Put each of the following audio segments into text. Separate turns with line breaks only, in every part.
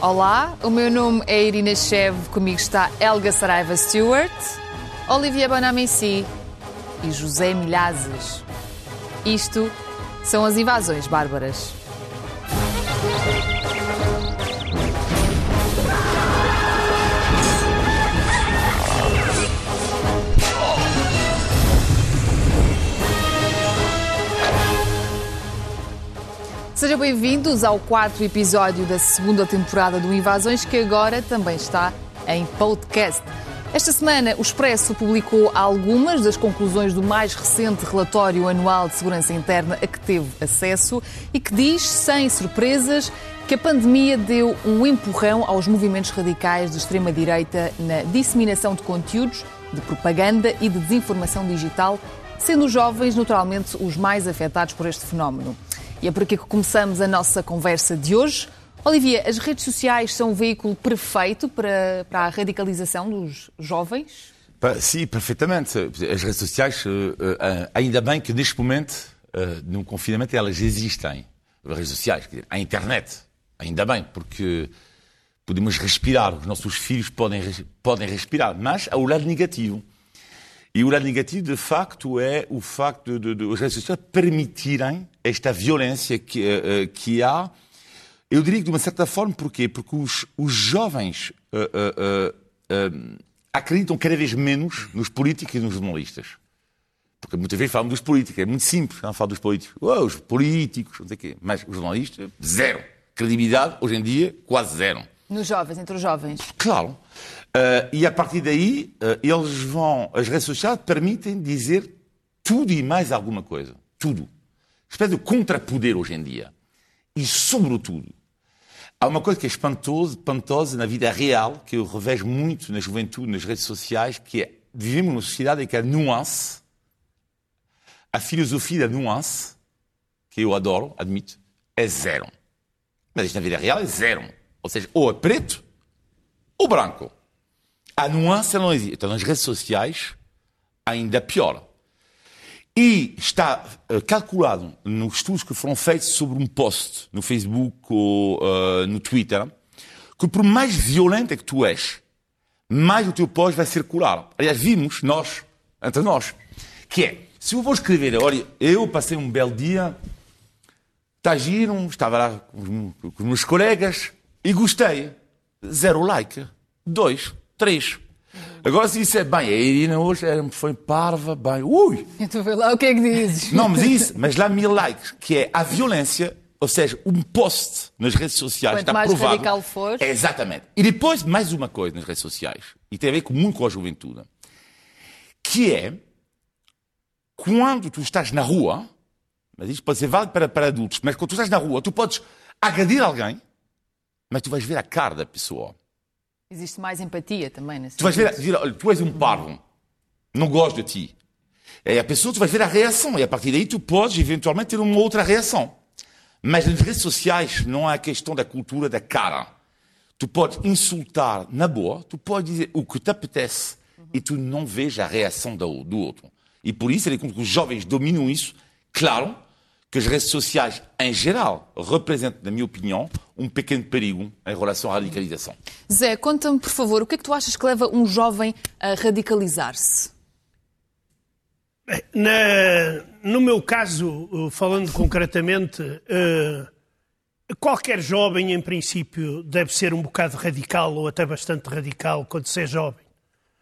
Olá, o meu nome é Irina Chev, comigo está Helga Saraiva Stewart, Olivia Bonamici e José Milhazes. Isto são as invasões bárbaras. Sejam bem-vindos ao quarto episódio da segunda temporada do Invasões, que agora também está em podcast. Esta semana, o Expresso publicou algumas das conclusões do mais recente relatório anual de segurança interna a que teve acesso e que diz, sem surpresas, que a pandemia deu um empurrão aos movimentos radicais de extrema-direita na disseminação de conteúdos, de propaganda e de desinformação digital, sendo os jovens, naturalmente, os mais afetados por este fenómeno. E é por aqui que começamos a nossa conversa de hoje. Olivia, as redes sociais são um veículo perfeito para, para a radicalização dos jovens?
Sim, perfeitamente. As redes sociais, eh, eh, ainda bem que neste momento, eh, no confinamento, elas existem. As redes sociais, a internet, ainda bem, porque podemos respirar, os nossos filhos podem, podem respirar, mas há o lado negativo. E o lado negativo, de facto, é o facto de, de, de as redes sociais permitirem esta violência que, uh, que há. Eu diria que de uma certa forma, porquê? Porque os, os jovens uh, uh, acreditam cada vez menos nos políticos e nos jornalistas. Porque muitas vezes falam dos políticos, é muito simples, não falam dos políticos. Oh, os políticos, não sei o quê. Mas os jornalistas, zero. Credibilidade, hoje em dia, quase zero.
Nos jovens, entre os jovens.
Claro. Uh, e a partir daí, uh, eles vão. As redes sociais permitem dizer tudo e mais alguma coisa. Tudo. Espécie de contrapoder hoje em dia. E, sobretudo, há uma coisa que é espantosa, espantosa na vida real, que eu revejo muito na juventude, nas redes sociais, que é vivemos numa sociedade em que a nuance, a filosofia da nuance, que eu adoro, admito, é zero. Mas isto na vida real é zero. Ou seja, ou é preto ou branco. A nuance não existe. Então, nas redes sociais, ainda pior. E está uh, calculado nos estudos que foram feitos sobre um post no Facebook ou uh, no Twitter que por mais violenta que tu és, mais o teu post vai circular. Aliás, vimos, nós, entre nós, que é, se eu vou escrever, olha, eu passei um belo dia, está giro, estava lá com os meus colegas e gostei. Zero like. Dois três. Agora, se isso é bem, a Irina hoje foi parva, bem, ui!
Então vê lá o que é que dizes.
Não, mas isso, mas lá mil likes, que é a violência, ou seja, um post nas redes sociais
Quanto
está
mais
provado.
radical for.
É, exatamente. E depois, mais uma coisa nas redes sociais, e tem a ver com, muito com a juventude, que é quando tu estás na rua, mas isto pode ser válido para, para adultos, mas quando tu estás na rua, tu podes agredir alguém, mas tu vais ver a cara da pessoa.
Existe mais empatia também nesse
Tu vais ver, dizer, olha, tu és um parvo, não gosto de ti. E a pessoa, tu vais ver a reação, e a partir daí tu podes eventualmente ter uma outra reação. Mas nas redes sociais não há a questão da cultura da cara. Tu podes insultar na boa, tu podes dizer o que te apetece e tu não vês a reação do, do outro. E por isso, ele conta que os jovens dominam isso. Claro que as redes sociais, em geral, representam, na minha opinião, um pequeno perigo em relação à radicalização.
Zé, conta-me, por favor, o que é que tu achas que leva um jovem a radicalizar-se?
Na, no meu caso, falando concretamente, uh, qualquer jovem, em princípio, deve ser um bocado radical ou até bastante radical quando se é jovem.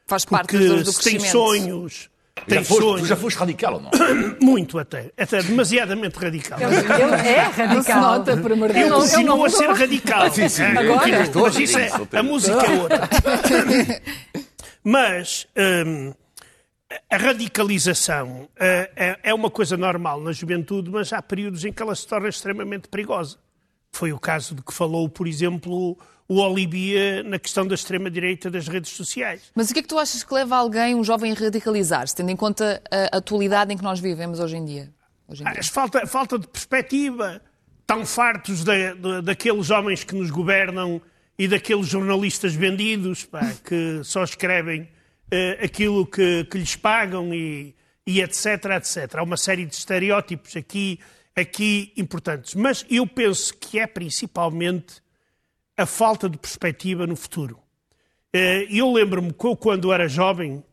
Faz parte
Porque
do, do
se tem sonhos, tem
Já foste,
sonhos.
já foste radical ou não?
Muito até. Até demasiadamente radical.
Ele é
Não se
radical.
nota, por amor de
Eu
Deus.
continuo a ser radical.
sim, sim.
É,
Agora?
Mas isso é, a música é outra. Mas hum, a radicalização eh, é, é uma coisa normal na juventude, mas há períodos em que ela se torna extremamente perigosa. Foi o caso de que falou, por exemplo, o Olivia na questão da extrema-direita das redes sociais.
Mas o que é que tu achas que leva alguém, um jovem, a radicalizar-se, tendo em conta a atualidade em que nós vivemos hoje em dia? Hoje em dia.
Acho falta, falta de perspectiva. Tão fartos da- da- daqueles homens que nos governam e daqueles jornalistas vendidos pá, que só escrevem eh, aquilo que, que lhes pagam e, e etc, etc. Há uma série de estereótipos aqui, aqui importantes. Mas eu penso que é principalmente a falta de perspectiva no futuro. Eh, eu lembro-me que quando era jovem,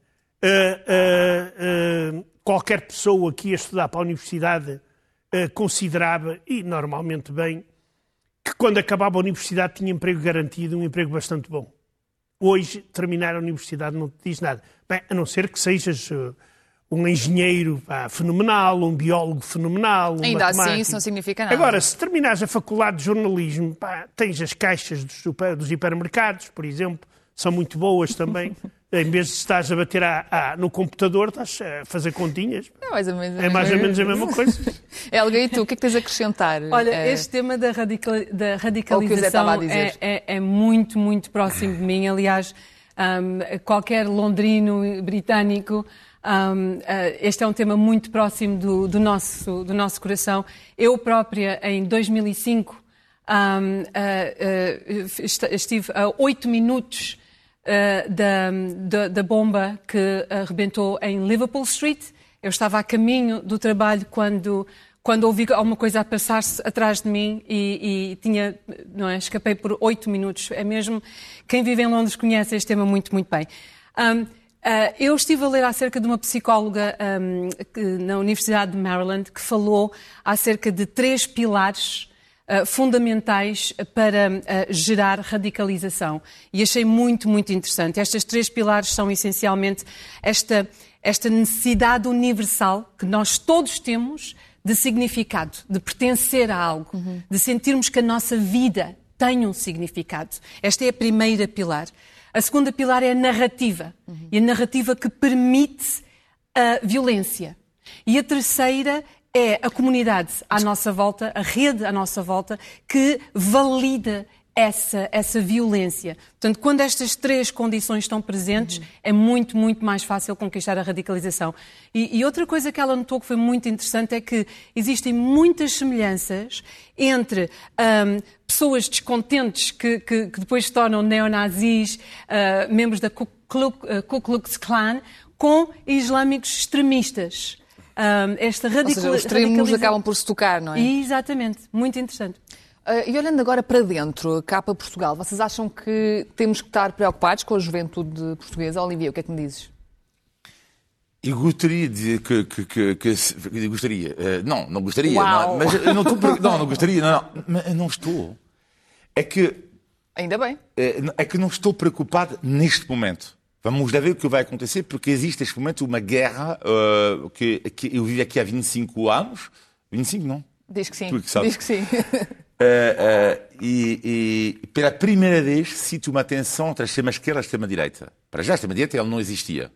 eh, eh, qualquer pessoa que ia estudar para a universidade considerava, e normalmente bem, que quando acabava a universidade tinha emprego garantido, um emprego bastante bom. Hoje, terminar a universidade não te diz nada. Bem, a não ser que sejas um engenheiro pá, fenomenal, um biólogo fenomenal, um
Ainda
matemático.
assim, isso não significa nada.
Agora, se terminares a faculdade de jornalismo, pá, tens as caixas dos, super, dos hipermercados, por exemplo, são muito boas também. em vez de estás a bater a, a, no computador, estás a fazer continhas.
É mais ou menos,
é mais ou menos a mesma coisa.
Helga, e tu, o que é que tens a acrescentar?
Olha, é... este tema da, radical, da radicalização é, é, é, muito, muito próximo de mim. Aliás, um, qualquer londrino britânico um, uh, este é um tema muito próximo do, do, nosso, do nosso coração. Eu própria, em 2005, um, uh, uh, estive a oito minutos da, da, da, bomba que arrebentou em Liverpool Street. Eu estava a caminho do trabalho quando, quando ouvi alguma coisa a passar-se atrás de mim e, e, tinha, não é, escapei por oito minutos. É mesmo, quem vive em Londres conhece este tema muito, muito bem. Um, Uh, eu estive a ler acerca de uma psicóloga um, que, na Universidade de Maryland que falou acerca de três pilares uh, fundamentais para uh, gerar radicalização. E achei muito, muito interessante. Estes três pilares são essencialmente esta, esta necessidade universal que nós todos temos de significado, de pertencer a algo, uhum. de sentirmos que a nossa vida tem um significado. Esta é a primeira pilar. A segunda pilar é a narrativa. Uhum. E a narrativa que permite a violência. E a terceira é a comunidade à nossa volta, a rede à nossa volta, que valida essa, essa violência. Portanto, quando estas três condições estão presentes, uhum. é muito, muito mais fácil conquistar a radicalização. E, e, outra coisa que ela notou que foi muito interessante é que existem muitas semelhanças entre um, pessoas descontentes que, que, que, depois se tornam neonazis, uh, membros da Ku, uh, Ku Klux Klan, com islâmicos extremistas. Um, esta radical...
Ou seja, os extremos acabam por se tocar, não é?
Exatamente, muito interessante.
Uh, e olhando agora para dentro, cá para Portugal, vocês acham que temos que estar preocupados com a juventude portuguesa? Olivia, o que é que me dizes?
Eu gostaria de que, que, que, que gostaria, uh, não, não gostaria,
Uau.
mas eu não estou, não, não gostaria, não, não, mas não estou. É que
ainda bem,
é, é que não estou preocupado neste momento. Vamos ver o que vai acontecer, porque existe neste momento uma guerra uh, que, que eu vivo aqui há 25 anos, 25 não?
Diz que sim. Que Diz que sim.
Uh, uh, e, e, pela primeira vez cito uma tensão entre a extrema-esquerda e a extrema-direita. Para já, a extrema-direita ela não existia.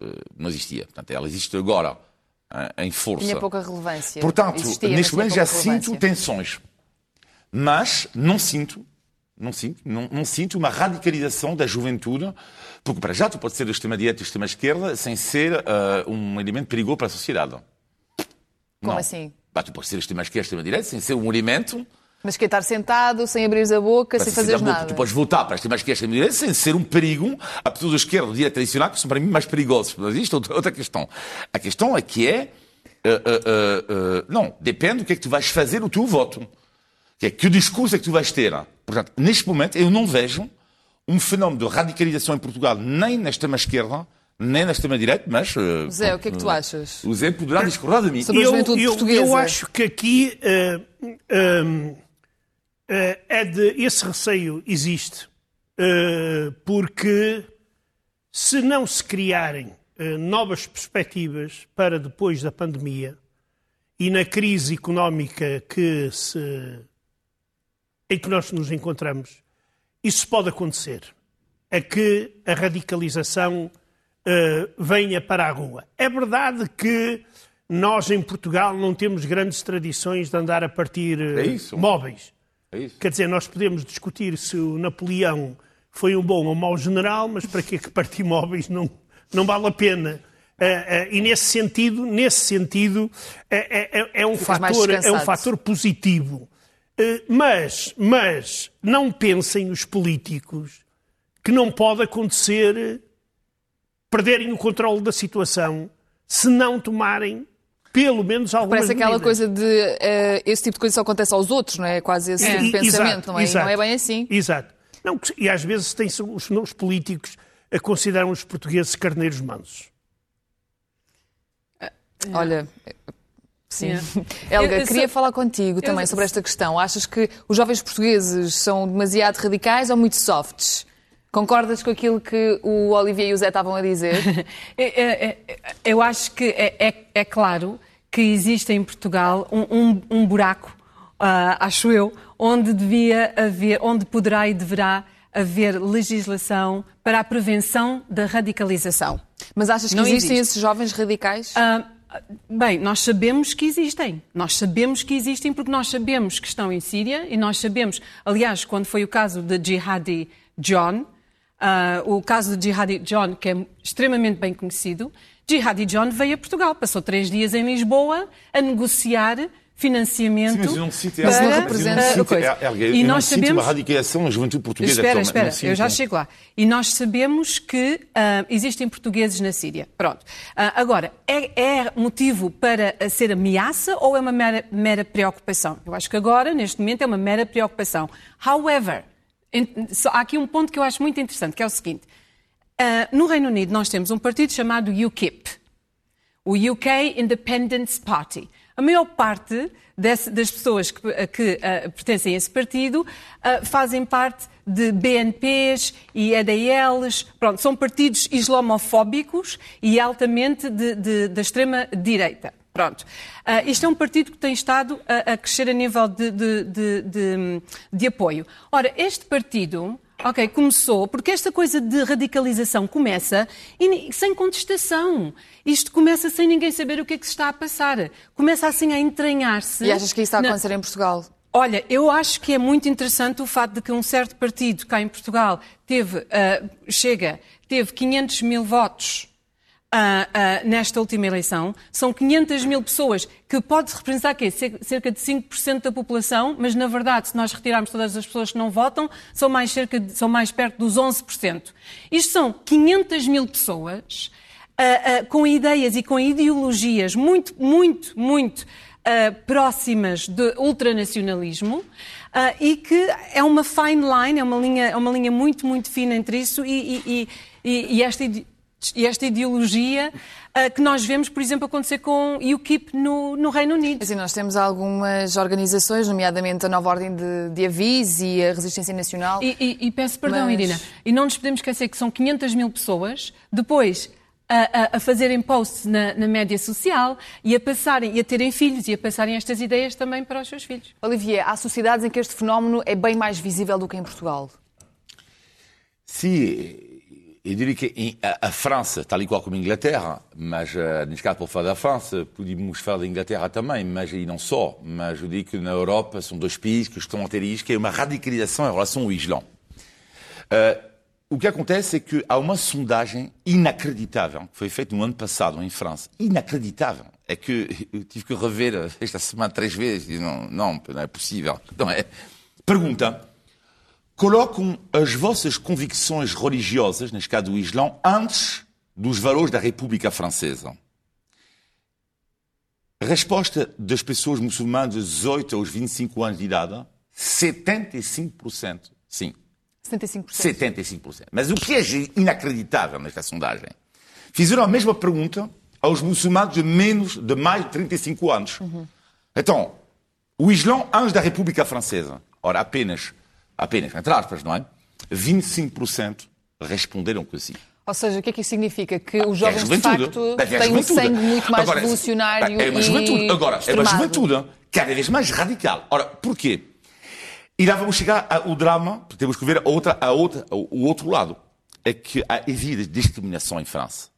Uh, não existia. Portanto, ela existe agora, em força.
Tinha pouca relevância.
Portanto,
existia,
neste momento já sinto tensões. Mas não sinto, não sinto, não, não, sinto uma radicalização da juventude, porque para já tu podes ser da extrema-direita e da extrema-esquerda sem ser um elemento perigoso para a sociedade.
Como não. assim?
Bah, tu podes ser extrema-esquerda e extrema-direita sem ser um elemento
mas que estar sentado, sem abrir a boca, sem fazer nada.
Tu podes votar para a extrema esquerda e direita sem ser um perigo a pessoas da esquerda do direita tradicional, que são para mim mais perigosos. Mas isto é outra questão. A questão é que é. Uh, uh, uh, não, depende do que é que tu vais fazer o teu voto. Que, é, que discurso é que tu vais ter. Portanto, neste momento, eu não vejo um fenómeno de radicalização em Portugal, nem na extrema-esquerda, nem na extrema-direita, mas... Uh,
Zé, o que é que tu achas?
O Zé poderá discordar de mim.
Sobre a juventude
eu,
portuguesa.
Eu acho que aqui... Uh, eh, é de esse receio existe eh, porque se não se criarem eh, novas perspectivas para depois da pandemia e na crise económica que se, em que nós nos encontramos, isso pode acontecer. É que a radicalização uh, venha para a rua. É verdade que nós em Portugal não temos grandes tradições de andar a partir uh, é móveis. É Quer dizer, nós podemos discutir se o Napoleão foi um bom ou mau general, mas para que partir móveis não, não vale a pena. Uh, uh, e nesse sentido, nesse sentido é, é, é um, fator, é um fator positivo. Uh, mas, mas não pensem os políticos que não pode acontecer perderem o controle da situação se não tomarem pelo menos algumas
Parece aquela
medidas.
coisa de uh, esse tipo de coisa só acontece aos outros, não é? Quase esse tipo de pensamento, exato, não, é? Exato, não é bem assim.
Exato. Não, e às vezes tem os, os políticos a consideram os portugueses carneiros mansos.
Olha, Sim. Yeah. Helga, eu, eu queria sou... falar contigo também sobre esta questão. Achas que os jovens portugueses são demasiado radicais ou muito softs? Concordas com aquilo que o Olivier e o Zé estavam a dizer?
eu acho que é, é, é, claro que existe em Portugal um, um, um buraco, uh, acho eu, onde devia haver, onde poderá e deverá haver legislação para a prevenção da radicalização.
Mas achas que Não existem existe. esses jovens radicais? Uh,
Bem, nós sabemos que existem. Nós sabemos que existem porque nós sabemos que estão em Síria e nós sabemos, aliás, quando foi o caso de Jihadi John, uh, o caso de Jihadi John, que é extremamente bem conhecido, Jihadi John veio a Portugal, passou três dias em Lisboa a negociar financiamento. Sim,
mas cito para... não representa coisa. É, é, e nós sabemos a radicalização da juventude portuguesa.
Espera, espera, eu já chego lá. E nós sabemos que uh, existem portugueses na Síria. Pronto. Uh, agora, é, é, motivo para ser ameaça ou é uma mera, mera preocupação? Eu acho que agora, neste momento, é uma mera preocupação. However, há aqui um ponto que eu acho muito interessante, que é o seguinte. Uh, no Reino Unido nós temos um partido chamado UKIP, o UK Independence Party. A maior parte desse, das pessoas que, que uh, pertencem a esse partido uh, fazem parte de BNPs e EDLs, pronto, são partidos islamofóbicos e altamente de, de, da extrema-direita. Pronto. Uh, isto é um partido que tem estado a, a crescer a nível de, de apoio. Ora, este partido Ok, começou, porque esta coisa de radicalização começa e, sem contestação. Isto começa sem ninguém saber o que é que se está a passar. Começa assim a entranhar-se.
E achas que isso está a acontecer na... em Portugal?
Olha, eu acho que é muito interessante o facto de que um certo partido cá em Portugal teve, uh, chega, teve 500 mil votos uh, uh, nesta última eleição. São 500 mil pessoas, que pode representar quê? cerca de 5% da população, mas na verdade, se nós retirarmos todas as pessoas que não votam, são mais, cerca de, são mais perto dos 11%. Isto são 500 mil pessoas uh, com ideias e com ideologias muito, muito, muito próximas de ultranacionalismo. E que é uma fine line, é uma linha, é uma linha muito, muito fina entre isso e, e, e, e esta e esta ideologia uh, que nós vemos, por exemplo, acontecer com o UKIP no, no Reino Unido.
Assim, nós temos algumas organizações, nomeadamente a Nova Ordem de, de Avis e a Resistência Nacional.
E, e, e peço perdão, mas... Irina, e não nos podemos esquecer que são 500 mil pessoas, depois a, a, a, fazerem posts na, na, média social e a passarem e a terem filhos e a passarem estas ideias também para os seus filhos.
Olivier, há sociedades em que este fenómeno é bem mais visível do que em Portugal.
Sim, eu diria que a, França, tal e qual como a Inglaterra, mas neste caso, por falar da França, podíamos falar da Inglaterra também, mas e não só. Mas eu digo que na Europa são dois países que estão a ter que é uma radicalização em relação ao Islão. Uh, o que acontece é que há uma sondagem inacreditável, que foi feita no ano passado em França. Inacreditável. É que eu tive que rever esta semana três vezes não, não, não é possível. Não é. Pergunta colocam as vossas convicções religiosas, neste caso do Islão, antes dos valores da República Francesa? Resposta das pessoas muçulmanas de 18 aos 25 anos de idade, 75%. Sim.
75%.
75%. Mas o que é inacreditável nesta sondagem? Fizeram a mesma pergunta aos muçulmanos de menos de mais de 35 anos. Uhum. Então, o Islão antes da República Francesa. Ora, apenas apenas, entre aspas, não é? 25% responderam que sim.
Ou seja, o que é que isso significa? Que os jovens, de facto, têm um sangue muito mais Agora, revolucionário
é uma juventude.
e
Agora, é uma juventude cada vez mais radical. Ora, porquê? E lá vamos chegar ao drama, temos que ver a outra, a outra, o outro lado. É que há, existe discriminação em França.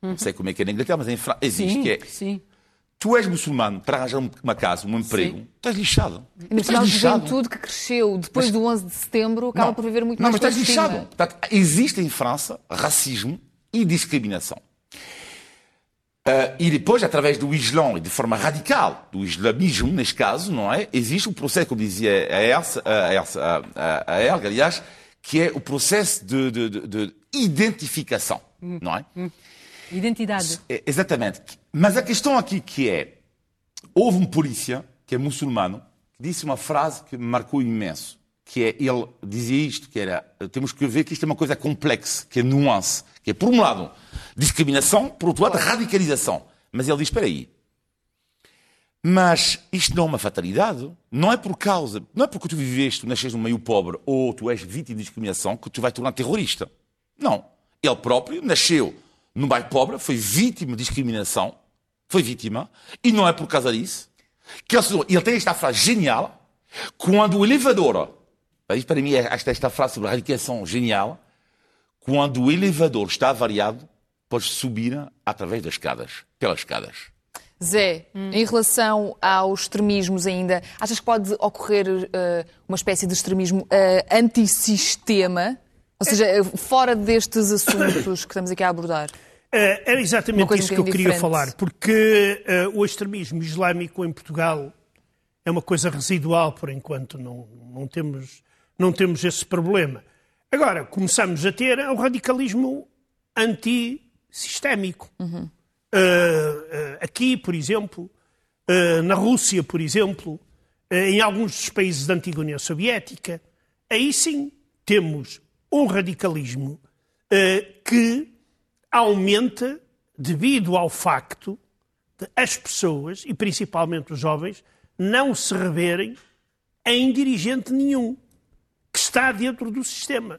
Não sei como é que é na Inglaterra, mas em França existe.
Sim,
é,
sim
tu és muçulmano para arranjar uma casa, um emprego, Sim. estás lixado.
E no final, juventude que cresceu depois mas, do 11 de setembro acaba não, por viver muito
não,
mais
Não, mas estás lixado. Portanto, existe em França racismo e discriminação. Uh, e depois, através do Islão, e de forma radical, do islamismo, neste caso, não é? Existe o processo, como dizia a Elsa, a, a, a aliás, que é o processo de, de, de, de identificação, hum. não é? Hum.
Identidade.
É, exatamente Mas a questão aqui que é, houve um polícia, que é muçulmano, que disse uma frase que me marcou imenso, que é, ele dizia isto, que era, temos que ver que isto é uma coisa complexa, que é nuance, que é, por um lado, discriminação, por outro lado, radicalização. Mas ele diz, espera aí, mas isto não é uma fatalidade. Não é por causa, não é porque tu viveste, tu nasces num meio pobre ou tu és vítima de discriminação que tu vais tornar terrorista. Não. Ele próprio nasceu num bairro pobre, foi vítima de discriminação, foi vítima, e não é por causa disso que ele, ele tem esta frase genial, quando o elevador, para mim esta, esta frase sobre a radicação genial, quando o elevador está avariado, podes subir através das escadas, pelas escadas.
Zé, hum. em relação aos extremismos ainda, achas que pode ocorrer uh, uma espécie de extremismo uh, antissistema? Ou seja, uh, fora destes assuntos que estamos aqui a abordar?
Era exatamente isso que eu queria falar, porque o extremismo islâmico em Portugal é uma coisa residual por enquanto, não, não, temos, não temos esse problema. Agora, começamos a ter o radicalismo antissistémico. Uhum. Uh, aqui, por exemplo, uh, na Rússia, por exemplo, em alguns dos países da antiga União Soviética, aí sim temos um radicalismo que aumenta devido ao facto de as pessoas, e principalmente os jovens, não se reverem em dirigente nenhum que está dentro do sistema.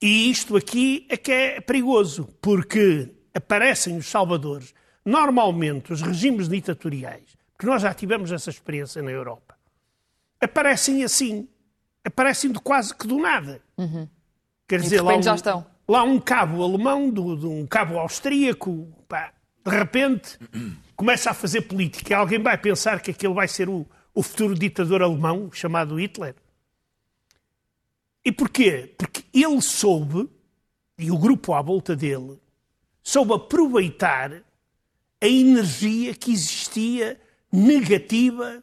E isto aqui é que é perigoso, porque aparecem os salvadores, normalmente os regimes ditatoriais, porque nós já tivemos essa experiência na Europa, aparecem assim, aparecem de quase que do nada.
Uhum. Quer dizer, lá um, já estão.
Lá um cabo alemão, de um cabo austríaco, pá, de repente começa a fazer política. Alguém vai pensar que aquele vai ser o, o futuro ditador alemão chamado Hitler? E porquê? Porque ele soube, e o grupo à volta dele, soube aproveitar a energia que existia negativa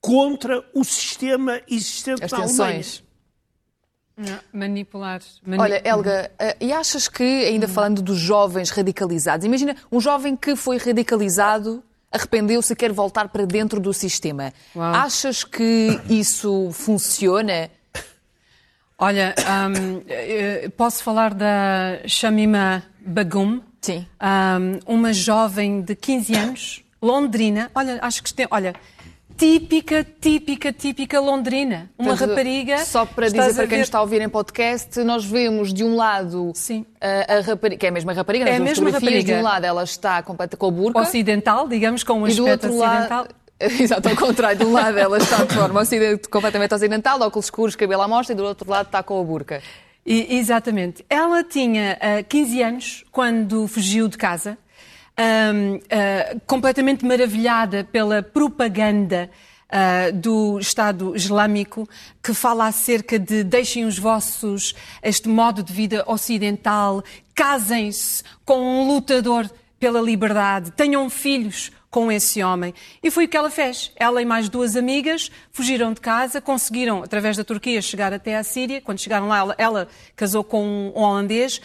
contra o sistema existente As na Alemanha.
Manipular,
manipular. Olha, Helga, eh, e achas que, ainda falando dos jovens radicalizados, imagina um jovem que foi radicalizado, arrependeu-se e quer voltar para dentro do sistema. Uau. Achas que isso funciona?
Olha, um, eh, posso falar da Shamima Bagum,
Sim.
Um, uma jovem de 15 anos, londrina, olha, acho que tem, olha, típica, típica, típica londrina. Uma Portanto, rapariga.
Só para dizer para quem ver... está a ouvir em podcast, nós vemos de um lado Sim. A, a rapariga, que é a mesma rapariga, é a mesma rapariga. De um lado ela está completa com a burca.
Ocidental, digamos, com um aspecto ocidental. Lado...
Exato, ao contrário, de um lado ela está de forma completamente ocidental, óculos escuros, cabelo à mostra, e do outro lado está com a burca.
E, exatamente. Ela tinha uh, 15 anos quando fugiu de casa, uh, completamente maravilhada pela propaganda Uh, do Estado Islâmico que fala acerca de deixem os vossos, este modo de vida ocidental, casem-se com um lutador pela liberdade, tenham filhos com esse homem. E foi o que ela fez. Ela e mais duas amigas fugiram de casa, conseguiram, através da Turquia, chegar até à Síria. Quando chegaram lá, ela, ela casou com um holandês,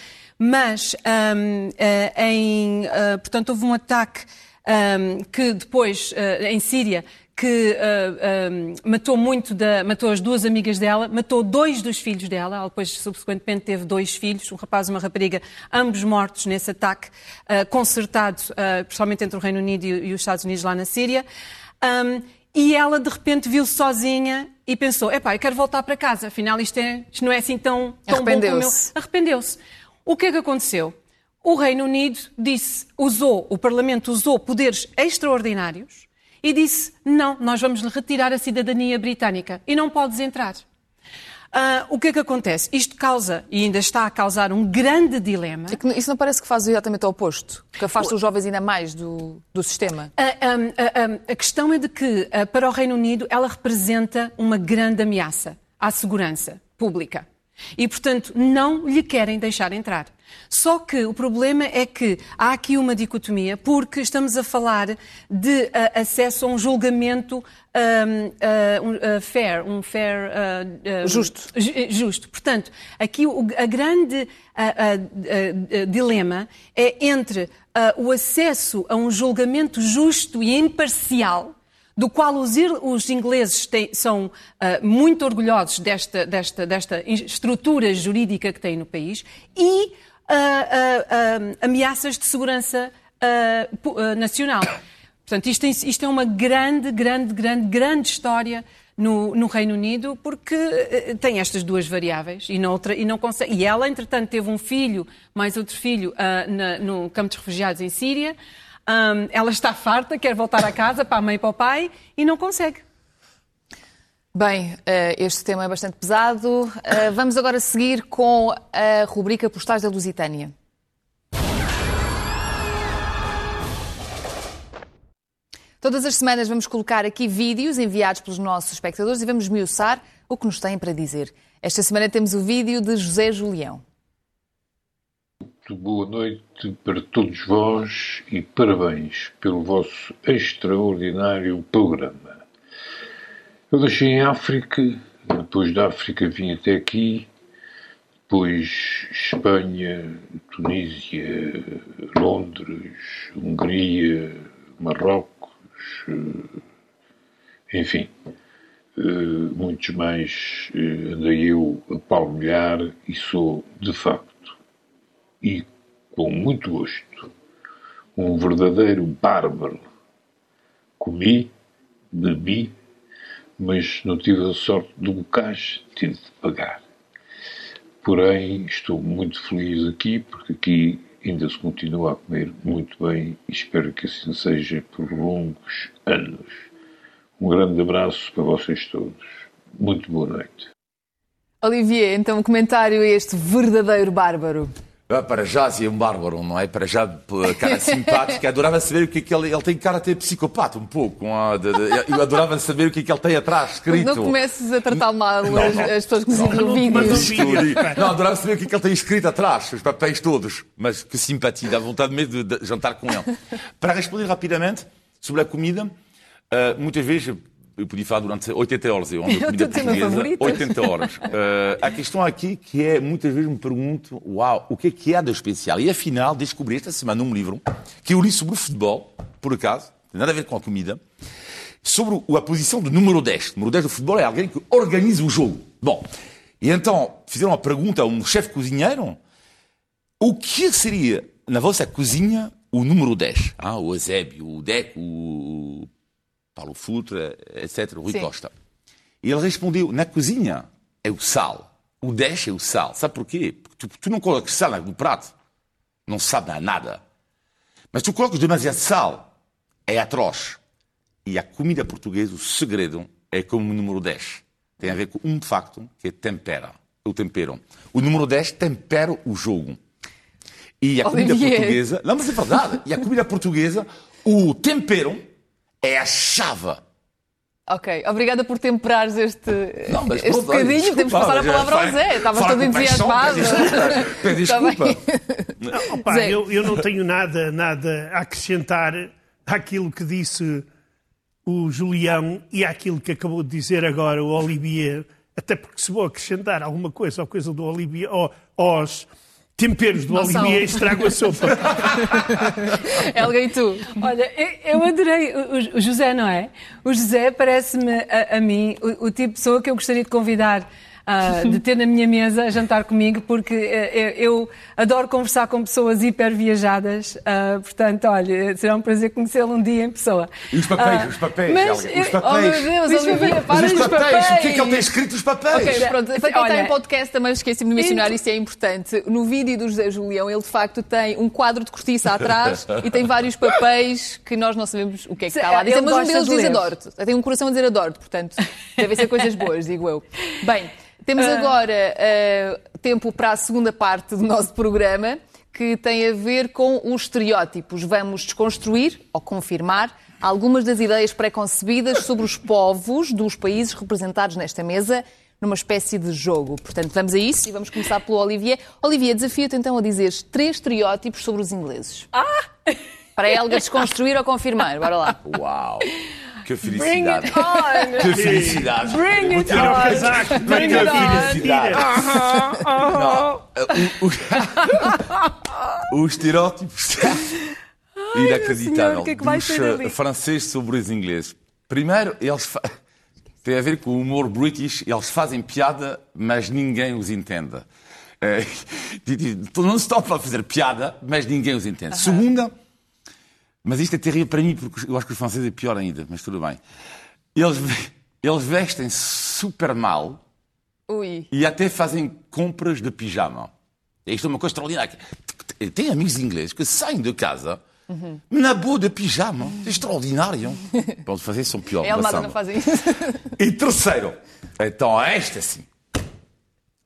mas um, uh, eh, em, uh, portanto, houve um ataque um, que depois, uh, em Síria, que uh, uh, matou muito da, matou as duas amigas dela, matou dois dos filhos dela, ela depois subsequentemente teve dois filhos, um rapaz e uma rapariga, ambos mortos nesse ataque uh, concertado, principalmente entre o Reino Unido e, e, os Estados Unidos lá na Síria. Um, e ela de repente viu-se sozinha e pensou: epá, eu quero voltar para casa, afinal isto, é, isto não é assim tão, tão bom como eu. Arrependeu-se. O que é que aconteceu? O Reino Unido disse, usou, o Parlamento usou poderes extraordinários e disse: não, nós vamos lhe retirar a cidadania britânica e não podes entrar. Uh, o que é que acontece? Isto causa, e ainda está a causar, um grande dilema.
É isso não parece que faz exatamente o oposto? Que afasta os jovens ainda mais do, do sistema?
Uh, a questão é de que, uh, para o Reino Unido, ela representa uma grande ameaça à segurança pública. E, portanto, não lhe querem deixar entrar. Só que o problema é que há aqui uma dicotomia, porque estamos a falar de uh, acesso a um julgamento um, uh, uh, fair, um fair.
justo.
Justo. Portanto, aqui o a grande dilema é entre uh, o acesso a um julgamento justo e imparcial, do qual os, os ingleses têm, são uh, muito orgulhosos desta, desta, desta estrutura jurídica que têm no país, e uh, ameaças de segurança nacional. Portanto, isto, isto, é uma grande, grande, grande, grande história no, no, Reino Unido porque tem estas duas variáveis e, noutra, e não consegue. E ela, entretanto, teve um filho, mais outro filho, uh, na, no campo de refugiados em Síria. Um, ela está farta, quer voltar a casa para a mãe e para o pai e não consegue.
Bem, eh, este tema é bastante pesado. Eh, vamos agora seguir com a rubrica Postais da Lusitânia. Todas as semanas vamos colocar aqui vídeos enviados pelos nossos espectadores e vamos miuçar o que nos têm para dizer. Esta semana temos o vídeo de José Julião.
Boa noite para todos vós e parabéns pelo vosso extraordinário programa. Eu deixei em África, depois da África vim até aqui, depois Espanha, Tunísia, Londres, Hungria, Marrocos, enfim, muitos mais andei eu a palmilhar e sou, de facto, e com muito gosto, um verdadeiro bárbaro. Comi, bebi, mas não tive a sorte do bocage, tive de pagar. Porém, estou muito feliz aqui, porque aqui ainda se continua a comer muito bem e espero que assim seja por longos anos. Um grande abraço para vocês todos. Muito boa noite.
Olivier, então um comentário a este verdadeiro bárbaro.
Ah, para já é um bárbaro, não é? Para já, cara simpática. Adorava saber o que é que ele... Ele tem cara até psicopata, um pouco. Eu adorava saber o que é que ele tem atrás escrito.
Não comeces a tratar mal não, as, as pessoas que nos vídeo.
Não, adorava saber o que é que ele tem escrito atrás, os papéis todos. Mas que simpatia, dá vontade mesmo de, de jantar com ele. Para responder rapidamente sobre a comida, uh, muitas vezes eu podia falar durante 80 horas, eu ando comida portuguesa, 80 horas. Uh, a questão aqui que é, muitas vezes me pergunto, uau, o que é que há de especial? E afinal, descobri esta semana um livro que eu li sobre o futebol, por acaso, tem nada a ver com a comida, sobre a posição do número 10. O número 10 do futebol é alguém que organiza o jogo. Bom, e então fizeram uma pergunta a um chefe cozinheiro, o que seria, na vossa cozinha, o número 10? Ah, o Eusébio, o Deco, o Paulo Futra, etc., Rui Sim. Costa. E ele respondeu: na cozinha é o sal. O 10 é o sal. Sabe porquê? Porque tu, tu não colocas sal no prato, não sabe nada. Mas tu colocas demasiado sal, é atroz. E a comida portuguesa, o segredo é como o número 10. Tem a ver com um facto que é tempera. O tempero. O número 10 tempera o jogo. E a comida Olivier. portuguesa. Não, mas é verdade. E a comida portuguesa, o tempero é a chave.
Ok, obrigada por temperares este, não, mas, este bocadinho. Desculpa, Temos que passar a palavra ao Zé. Estavas todo entusiasmado.
Pede desculpa.
Não, opa, eu, eu não tenho nada, nada a acrescentar àquilo que disse o Julião e àquilo que acabou de dizer agora o Olivier, até porque se vou acrescentar alguma coisa ou coisa do Olivier, ou, aos temperos do Olivier estrago a sopa.
Helga, e tu?
Olha, eu adorei o, José, não é? O José parece-me a, a, mim o, o tipo de pessoa que eu gostaria de convidar uh, de ter na minha mesa a jantar comigo, porque uh, eu adoro conversar com pessoas hiper viajadas. Uh, portanto, olha, será um prazer conhecê-lo um dia em pessoa.
E os papéis, os papéis, mas,
os papéis. Oh meu Deus, Olivia, para
os papéis. O que é que ele tem escrito os papéis?
Ok, pronto. Para quem olha, está em podcast também esqueci-me de mencionar, isso é importante. No vídeo do José Julião, ele de facto tem um quadro de cortiça atrás e tem vários papéis que nós não sabemos o que é que está lá. Mas um deles diz adoro-te. Tem um coração a dizer adoro-te, portanto, devem ser coisas boas, digo eu. Bem, temos ah. agora uh, tempo para a segunda parte do nosso programa, que tem a ver com os estereótipos. Vamos desconstruir ou confirmar algumas das ideias preconcebidas sobre os povos dos países representados nesta mesa, numa espécie de jogo. Portanto, vamos a isso e vamos começar pelo Olivier. Olivier, desafio-te então a dizer três estereótipos sobre os ingleses.
Ah!
Para a Helga desconstruir ou confirmar. Bora lá.
Uau! Que felicidade.
It.
Que felicidade.
Bring it on.
Bring que felicidade. Uh -huh, uh -huh. Não, o, o, o estereótipo.
Ai, inacreditável que é que dos
franceses sobre os ingleses. Primeiro, eles fa... tem a ver com o humor british, eles fazem piada, mas ninguém os entende. É, não se estão a fazer piada, mas ninguém os entende. Segunda, mas isto é terrível para mim, porque eu acho que os franceses é pior ainda, mas tudo bem. Eles, eles vestem super mal
Ui.
e até fazem compras de pijama. Isto é uma coisa extraordinária. Tem amigos ingleses que saem de casa uhum. na boa de pijama. É extraordinário. Pode fazer, são piores.
É Almada não fazem isso.
E terceiro, então esta sim.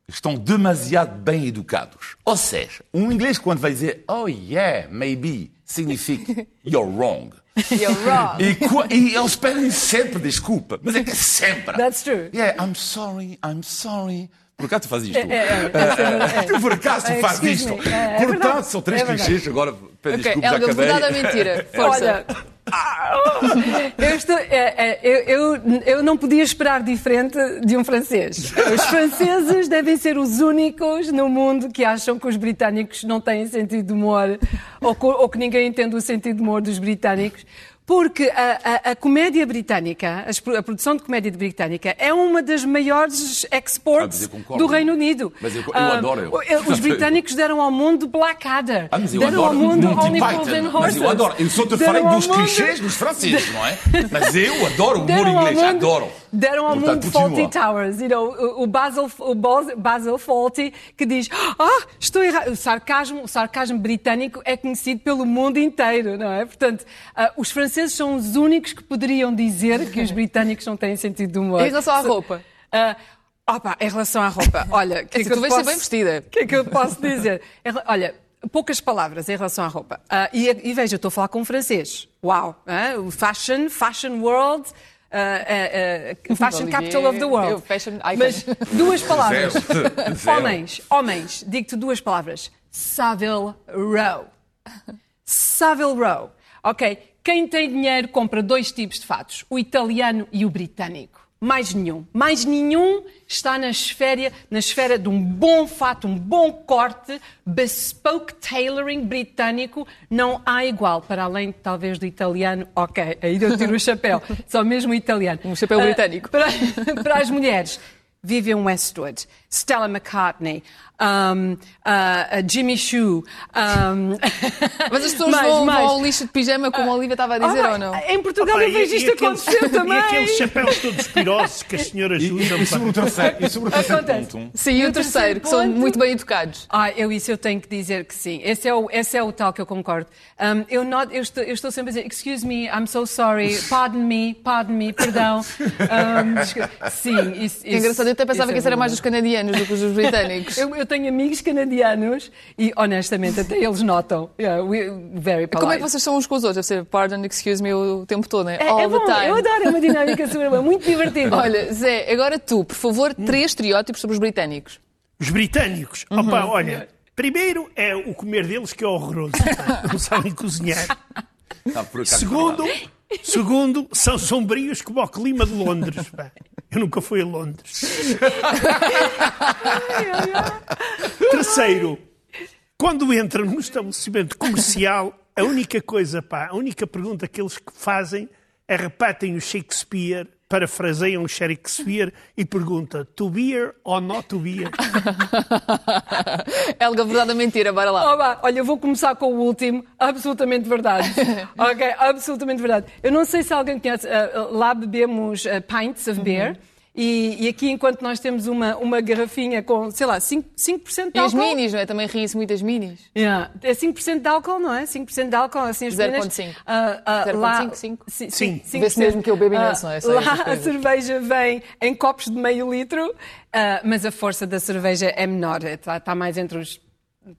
Estão demasiado bem educados. Ou seja, um inglês quando vai dizer oh yeah, maybe, significa you're wrong.
You're wrong.
E, e, eles pedem sempre desculpa, mas é que sempre.
That's true.
Yeah, I'm sorry, I'm sorry. Por acaso tu fazes isto? É, é, é, tu por acaso tu fazes isto? Portanto, são três clichês, agora pede okay, desculpas
Helga,
acabei.
verdade ou mentira? Força. Olha,
eu, estou, é, é, eu, eu, eu, não podia esperar diferente de um francês. Os franceses devem ser os únicos no mundo que acham que os britânicos não têm sentido de humor ou, ou que ninguém entende o sentido de humor dos britânicos. Porque a, a, a, comédia britânica, a produção de comédia britânica, é uma das maiores exports ah, do Reino Unido.
Mas eu, eu ah, adoro.
Eu. Os britânicos deram ao mundo Blackadder.
Ah, mas eu
deram
adoro
ao mundo
Only and Horses. Mas eu adoro. Eu só te falei dos mundo... clichês dos franceses, não é? Mas eu adoro o humor inglês, mundo... adoro.
Deram ao Portanto, mundo Fawlty Towers. You know, o Basil, o Basil Fawlty que diz ah, estou errado. O sarcasmo, o sarcasmo britânico é conhecido pelo mundo inteiro, não é? Portanto, uh, os franceses são os únicos que poderiam dizer que os britânicos não têm sentido de humor.
Em relação à roupa? Uh,
opa, em relação à roupa, olha...
Que é que tu vais posso... ser bem vestida.
O que é que eu posso dizer? Olha, poucas palavras em relação à roupa. Uh, e, e, veja, eu estou a falar com um francês. Uau! Uh, fashion, fashion world, uh, uh, Fashion Capital of the World. Mas duas palavras. homens, homens, digo-te duas palavras. Savile Row. Savile Row. Ok? Quem tem dinheiro compra dois tipos de fatos, o italiano e o britânico. Mais nenhum. Mais nenhum está na esfera, na esfera de um bom fato, um bom corte, bespoke tailoring britânico. Não há igual, para além talvez do italiano. Ok, aí eu tiro o chapéu. Só mesmo o italiano.
Um chapéu britânico. Uh,
para, para as mulheres, Vivian Westwood, Stella McCartney, um, uh, Jimmy Choo. Um...
Mas as pessoas mais, vão, mais. vão ao lixo de pijama, como a Olivia estava a dizer,
oh,
ou não?
Em Portugal eu vejo isto acontecer também.
E aqueles chapéus todos pirosos que as senhoras usam.
E, sobre o terceiro, e sobre o terceiro ponto?
Sim, e o terceiro, que são muito bem educados.
Ah, eu isso eu tenho que dizer que sim. Esse é o, esse é o tal que eu concordo. Um, eu, not, eu, estou, eu, estou, sempre a dizer, excuse me, I'm so sorry, pardon me, pardon me, perdão. sim, isso, isso,
Engraçado, eu até pensava que isso era mais dos canadianos do que dos britânicos.
eu, eu tenho amigos canadianos e, honestamente, até eles notam. Yeah, very polite.
Como é que vocês são uns com os outros? Deve ser pardon, excuse me o tempo todo, né?
É, All é bom, time. Eu adoro, é uma dinâmica super boa, muito divertida.
Olha, Zé, agora tu, por favor, três estereótipos sobre os britânicos.
Os britânicos? Uhum. Opa, olha, primeiro é o comer deles que é horroroso. Não sabem cozinhar. Segundo, segundo, são sombrios como o clima de Londres. Eu nunca fui a Londres. Terceiro, quando entram num estabelecimento comercial, a única coisa, pá, a única pergunta que eles fazem é repetem o Shakespeare, parafraseiam o Shakespeare e pergunta to beer or not to beer?
Helga, verdade ou mentira? Bora lá.
Oba, olha, eu vou começar com o último. Absolutamente verdade. ok, absolutamente verdade. Eu não sei se alguém conhece, uh, lá bebemos uh, pints of beer. Uhum. E, e, aqui, enquanto nós temos uma, uma garrafinha com, sei lá, 5%, 5 de álcool... E
as minis, não é? Também ri-se muitas minis.
Yeah. É 5% de álcool, não é? 5% de álcool, assim, as
0,5. Uh, uh, 0,5?
Sim. sim.
Vê-se mesmo que eu bebo imenso,
uh,
não é?
Lá a cerveja vem em copos de meio litro, uh, mas a força da cerveja é menor. Está, está mais entre os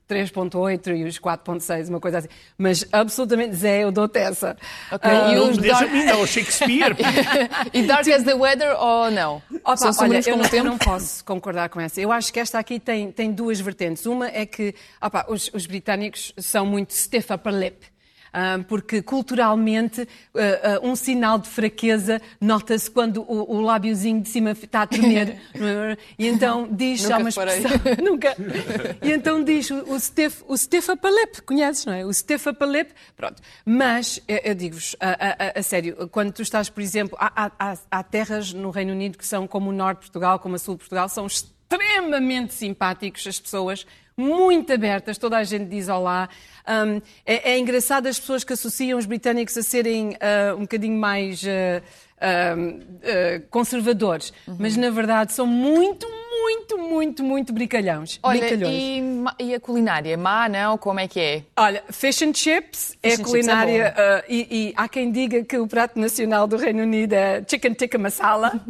3.8 e os 4.6, uma coisa assim. Mas absolutamente, Zé, eu dou-te essa.
Ok, uh, e os dark... mim, não, Shakespeare.
e Dark as the Weather ou não?
Opa, São olha, eu, não, não posso concordar com essa. Eu acho que esta aqui tem, tem duas vertentes. Uma é que opa, os, os britânicos são muito stiff upper lip. Porque culturalmente um sinal de fraqueza nota-se quando o, o lábiozinho de cima está a tremer. É? e então diz,
Nunca há uma expressão,
nunca. E então diz o, o, Stef, o Stefapalep, conheces, não é? O Stefapalep, pronto. Mas, eu digo-vos, a, a, a, sério, quando tu estás, por exemplo, há, há, há terras no Reino Unido que são como o Norte de Portugal, como a Sul de Portugal, são extremamente simpáticos as pessoas, muito abertas, toda a gente diz olá. Um, é, é, engraçado as pessoas que associam os britânicos a serem uh, um bocadinho mais uh, uh, conservadores, uhum. mas na verdade são muito, muito, muito, muito brincalhões.
Olha, e, e, a culinária? Má, não? Como é que é?
Olha, fish and chips é fish é a culinária. É uh, e, e, há quem diga que o prato nacional do Reino Unido é chicken tikka masala.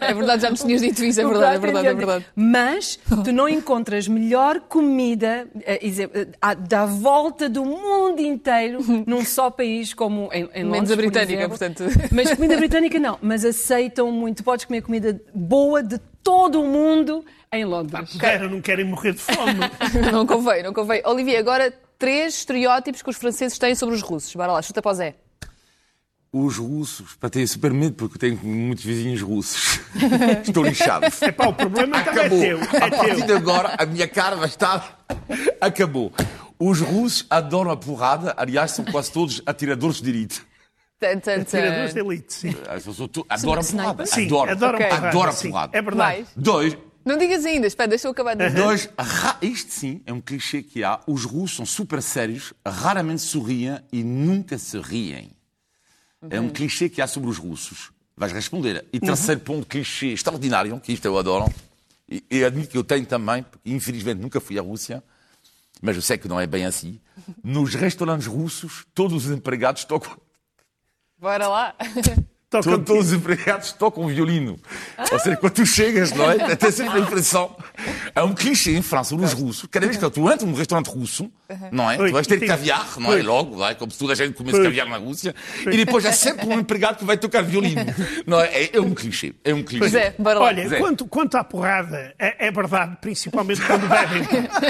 É verdade, já me tinhas dito isso, é verdade, é verdade, é verdade.
Mas tu não encontras melhor comida uh, da volta do mundo inteiro num só país como em, em Londres,
Menos a britânica, portanto.
Mas comida britânica não, mas aceitam muito. Podes comer comida boa de todo o mundo em Londres.
Ah, não querem morrer de fome.
não convém, não convém. Olivia, agora três estereótipos que os franceses têm sobre os russos. Bora lá, chuta para o Zé.
Os russos, para ter super medo, porque tenho muitos vizinhos russos. Estou lixado.
Epá, o problema é Acabou. é teu. É
a partir de agora, a minha cara vai estar... Acabou. Os russos adoram a porrada, aliás, são quase todos atiradores de elite.
Atiradores de elite, sim.
Adoro a porrada.
Sim, adoro, adoro okay.
porrada. Adoro porrada.
É verdade.
Dois.
Não digas ainda, espera, deixa eu acabar de dizer.
Dois, isto sim é um clichê que há. Os russos são super sérios, raramente sorriem e nunca se riem. Uhum. É um uhum. clichê que há sobre os russos. Vais responder. E terceiro uhum. ponto, clichê extraordinário, que isto eu adoro, e, e admito que eu tenho também, porque infelizmente nunca fui à Rússia, mas eu sei que não é bem assim. Nos restaurantes russos, todos os empregados tocam
Bora lá.
Tocam todos os empregados tocam violino. Ah. Ou seja, quando tu chegas, não é? Tem sempre a impressão. É um clichê em França, nos russos. Cada vez que tu entras num restaurante russo, não é? Tu vais ter caviar, não é? Logo, vai, como se toda a gente comesse caviar na Rússia. E depois há sempre um empregado que vai tocar violino. Não é? É, é um clichê. É um clichê.
Pois é, bora lá.
Olha, quanto, quanto à porrada, é, é verdade, principalmente quando bebem.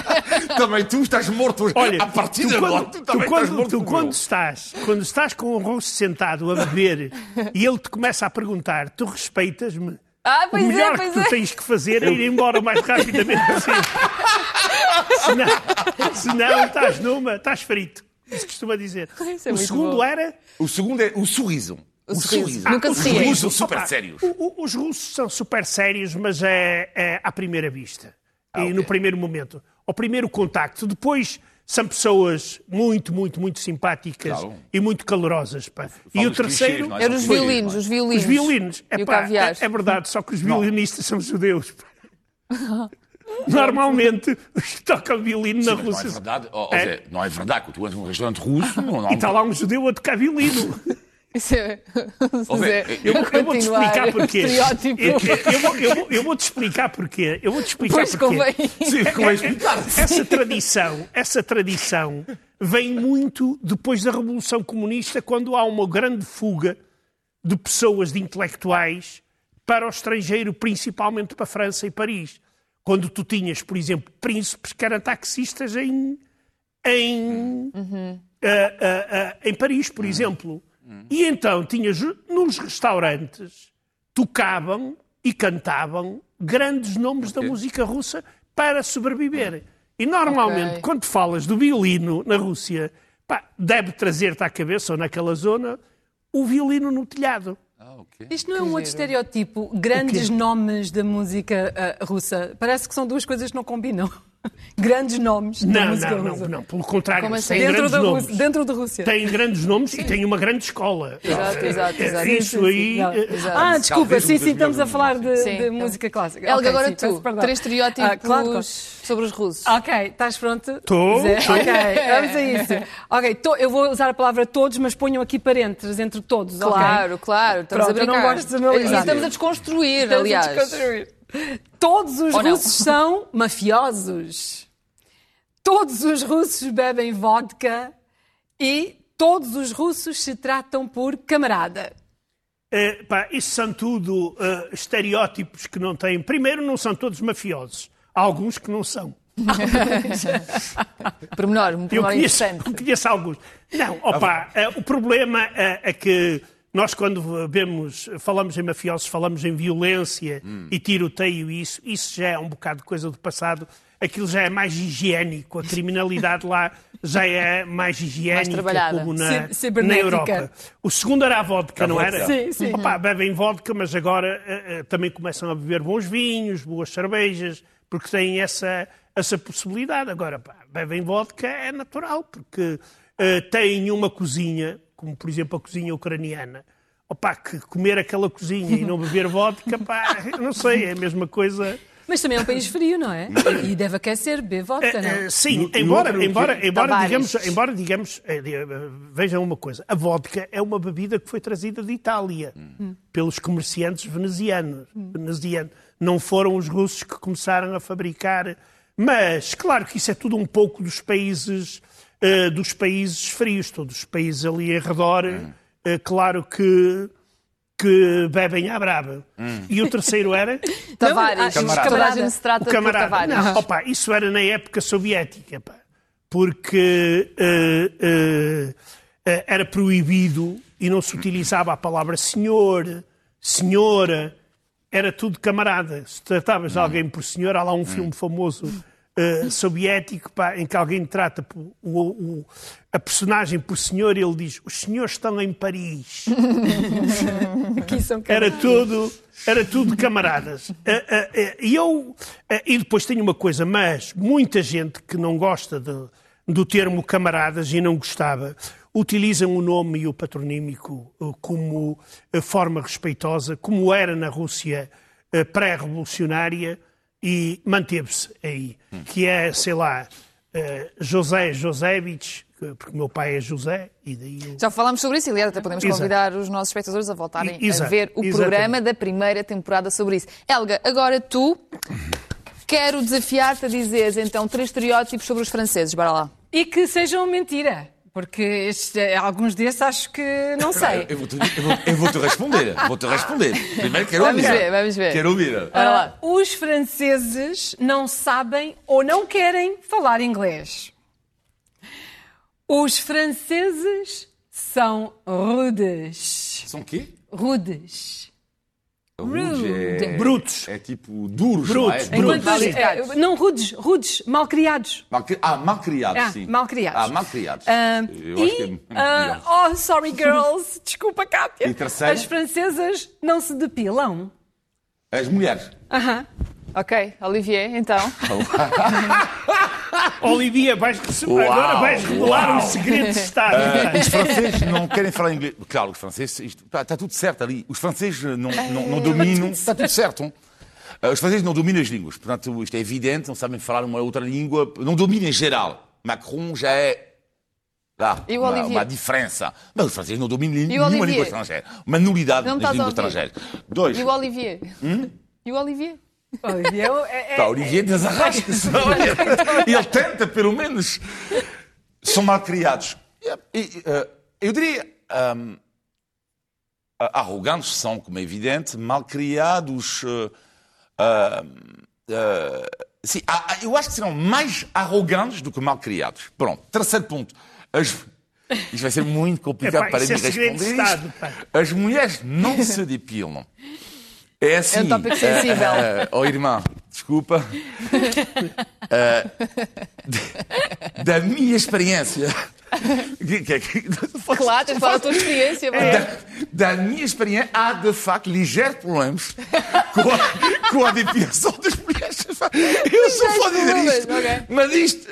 também tu estás morto. Olha, a partir de agora, tu, também
quando,
estás morto.
Tu, quando estás, quando estás com um russo sentado a beber e ele te começa a perguntar: tu respeitas-me?
Ah,
o melhor
é,
que tu é. tens que fazer é ir embora o mais rapidamente possível. senão, senão estás numa, estás frito. Isso costuma dizer.
É
o segundo
bom.
era.
O segundo é o sorriso.
O, o sorriso. sorriso. Ah, Nunca se Os russos
são super sérios.
O, os russos são super sérios, mas é, é à primeira vista. Ah, e okay. no primeiro momento. Ao primeiro contacto. Depois são pessoas muito, muito, muito simpáticas claro. e muito calorosas. Pá. E o terceiro.
Clichês, é? Eram os violinos, os violinos.
Os violinos. É, pá, é, é, verdade, só que os violinistas são judeus. Normalmente os que tocam violino Sim, na Rússia.
Não é verdade, oh, é. Seja, não é verdade que tu és num restaurante russo. Não,
não, e está lá um judeu a tocar violino.
Isso é...
eu, eu vou-te explicar porquê. Eu, eu, eu vou-te explicar porquê. Eu vou-te explicar
pois
porquê.
Sim,
convém explicar.
Essa tradição, essa tradição vem muito depois da Revolução Comunista, quando há uma grande fuga de pessoas, de intelectuais, para o estrangeiro, principalmente para a França e Paris. Quando tu tinhas, por exemplo, príncipes que eram taxistas em, em, uhum. uh, uh, uh, em Paris, por uhum. exemplo e então tinhas nos restaurantes tocavam e cantavam grandes nomes okay. da música russa para sobreviver. E normalmente, okay. quando falas do violino na Rússia, pá, deve trazer-te à cabeça, ou naquela zona, o violino no telhado.
Ah, okay. Isto não é um outro estereótipo? Grandes nomes da música uh, russa. Parece que são duas coisas que não combinam. Grandes nomes
não,
da música
não,
russa.
Não, não, pelo contrário.
Assim?
Tem
dentro,
da
nomes. Rússia, dentro da Rússia.
Tem grandes nomes sim. e tem uma grande escola.
Exato, exato, exato.
Isso sim, aí... Sim,
eh, ah, desculpa, sim, sim, estamos a falar de, de música clássica.
Helga, okay, agora tu, três estereótipos ah, claro, sobre os russos.
Ok, estás pronto?
Estou.
Ok, vamos a isso. Ok, to, eu vou usar a palavra todos, mas ponham aqui parênteses entre todos,
Claro,
okay?
claro, estamos
Pronto,
a brincar.
Não gosto de analisar.
Estamos a desconstruir, estamos aliás. A desconstruir.
Todos os russos são mafiosos. Todos os russos bebem vodka e todos os russos se tratam por camarada.
Uh, pá, isso são tudo uh, estereótipos que não têm. Primeiro, não são todos mafiosos. Há alguns que não são.
pormenor, um pormenor
conheço,
interessante.
conheço alguns. Não, opa, é, o problema é, é, que nós quando vemos, falamos em mafiosos, falamos em violência hum. e tiroteio e isso, isso já é um bocado de coisa do passado. Aquilo já é mais higiênico, a criminalidade lá já é mais higiênica, mais como na, na Europa. O segundo era a vodka, a não vodka. era?
Sim, sim.
Opa, bebem vodka, mas agora uh, uh, também começam a beber bons vinhos, boas cervejas, porque têm essa, essa possibilidade. Agora, pá, bebem vodka é natural, porque uh, têm uma cozinha, como por exemplo a cozinha ucraniana, opa, que comer aquela cozinha e não beber vodka, pá, não sei, é a mesma coisa.
Mas também é um país frio, não é? E deve aquecer, beber vodka, não? Uh,
sim, no, embora, no embora, embora, digamos, embora digamos, vejam uma coisa, a vodka é uma bebida que foi trazida de Itália hum. pelos comerciantes venezianos. Hum. venezianos não foram os russos que começaram a fabricar. Mas, claro que isso é tudo um pouco dos países, uh, dos países frios, todos os países ali em redor, hum. uh, claro que, que bebem à braba. Hum. E o terceiro era?
Tavares. Não, camarada. Se trata o camarada. Tavares.
Não, opa, isso era na época soviética, pá, porque uh, era proibido e não se utilizava a palavra senhor, senhora, era tudo camarada. Se tratavas de hum. alguém por senhor, há lá um hum. filme famoso uh, soviético pá, em que alguém trata o, o, a personagem por senhor e ele diz: Os senhores estão em Paris. era tudo. Era tudo camaradas. Uh, uh, e eu. e depois tenho uma coisa, mas muita gente que não gosta de, do termo camaradas e não gostava, utilizam o nome e o patronímico eh, como eh, forma respeitosa, como era na Rússia eh, pré-revolucionária e manteve-se aí, que é, sei lá, José Josevich, porque meu pai é José, e daí... Eu...
Já falámos sobre isso, e aliás até podemos Exato. convidar os nossos espectadores a voltarem Exato. a ver o Exatamente. programa da primeira temporada sobre isso. Helga, agora tu, quero desafiar-te a dizeres então três estereótipos sobre os franceses, bora lá.
E que sejam mentira. Porque este, alguns desses acho que não sei.
Eu vou-te vou, vou responder. Vou-te responder. Primeiro quero
vamos ouvir. Ver, vamos ver.
Quero ouvir.
Uh, os franceses não sabem ou não querem falar inglês. Os franceses são rudes.
São quê?
Rudes.
Rude. É,
brutos.
É tipo duros,
brutos,
não
é? Brutos.
É, não, rudes, rudes, malcriados.
Malcri... Ah, malcriados,
ah,
sim.
Malcriados.
Ah, malcriados.
Uh, e, é uh, oh, sorry girls, desculpa, Kátia.
E terceiro?
As francesas não se depilam.
As mulheres?
Aham. Uh
-huh. Ok, Olivier, então.
Olivier, vais, agora vais revelar um segredo de Estado.
Uh, os franceses não querem falar inglês. Claro, os franceses, isto, está tudo certo ali. Os franceses não, não, não dominam. Está tudo certo. Uh, os franceses não dominam as línguas. Portanto, isto é evidente, não sabem falar uma outra língua. Não dominam em geral. Macron já é Lá, e o uma, uma diferença. Mas os franceses não dominam nenhuma língua estrangeira. Uma nulidade nas línguas estrangeiras.
Dois. E o Olivier? Hum? E o Olivier?
Olivier é,
é, Pá, Olivier desarrasca Ele tenta, pelo menos. São mal criados. E, uh, eu diria. Um, arrogantes são, como é evidente, mal criados. Uh, uh, sim, eu acho que serão mais arrogantes do que mal criados. Pronto. Terceiro ponto. As, isto vai ser muito complicado Epá, para mim é responder. Estado, As mulheres não se depilam. É assim. É
um tópico sensível.
Uh, oh, irmã, desculpa. Uh, da minha experiência.
claro, tens falar a tua experiência.
Da, da, minha experiência, há de facto ligeiros problemas com a, com a depilação das mulheres. Eu sou fã de dizer isto. Okay. Mas, isto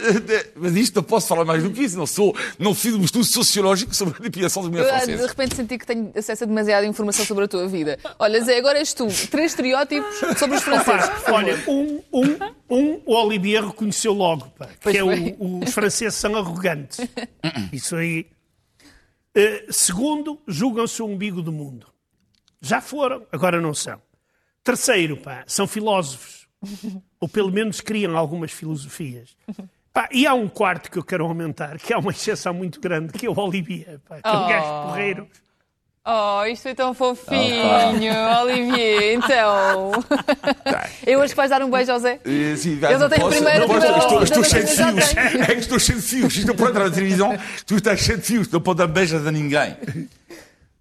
mas isto não posso falar mais do que isso. Não, sou, não fiz um estudo sociológico sobre a depilação das mulheres francesas.
De repente senti que tenho acesso a demasiada informação sobre a tua vida. Olha, Zé, agora és tu. Três estereótipos sobre os franceses.
olha, um, um, um, o Olivier reconheceu logo, pá, que é o, os franceses são arrogantes. Isso aí. Uh, segundo, julgam-se o umbigo do mundo. Já foram, agora não são. Terceiro, pá, são filósofos. Ou pelo menos criam algumas filosofias. Pá, e há um quarto que eu quero aumentar, que é uma exceção muito grande, que é o Olivier, pá, que é um oh. gajo porreiro.
Oh, isto é tão fofinho, oh, Olivier. Então. Eu acho que vais dar um beijo ao Zé.
Eh, sim,
eu não tenho primeiro,
não primeiro, estou, estou cheio de fios. É que estou cheio de fios. Isto para entrar na televisão, tu estás cheio de fios. Não pode dar beijos a ninguém.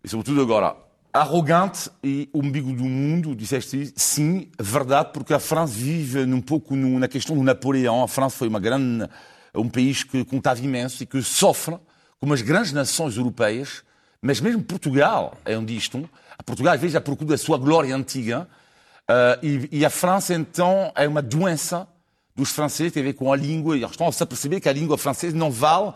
E sobretudo agora, arrogante e umbigo do mundo, disseste sim, verdade, porque a França vive um pouco na questão do Napoleão. A França foi uma grande, um país que contava imenso e que sofre, como as grandes nações europeias, mas mesmo Portugal é um disto. Portugal, às vezes, à procura da sua glória antiga. Uh, e, e, a França, então, é uma doença dos franceses, tem a ver com a língua, e eles estão a se perceber que a língua francesa não vale,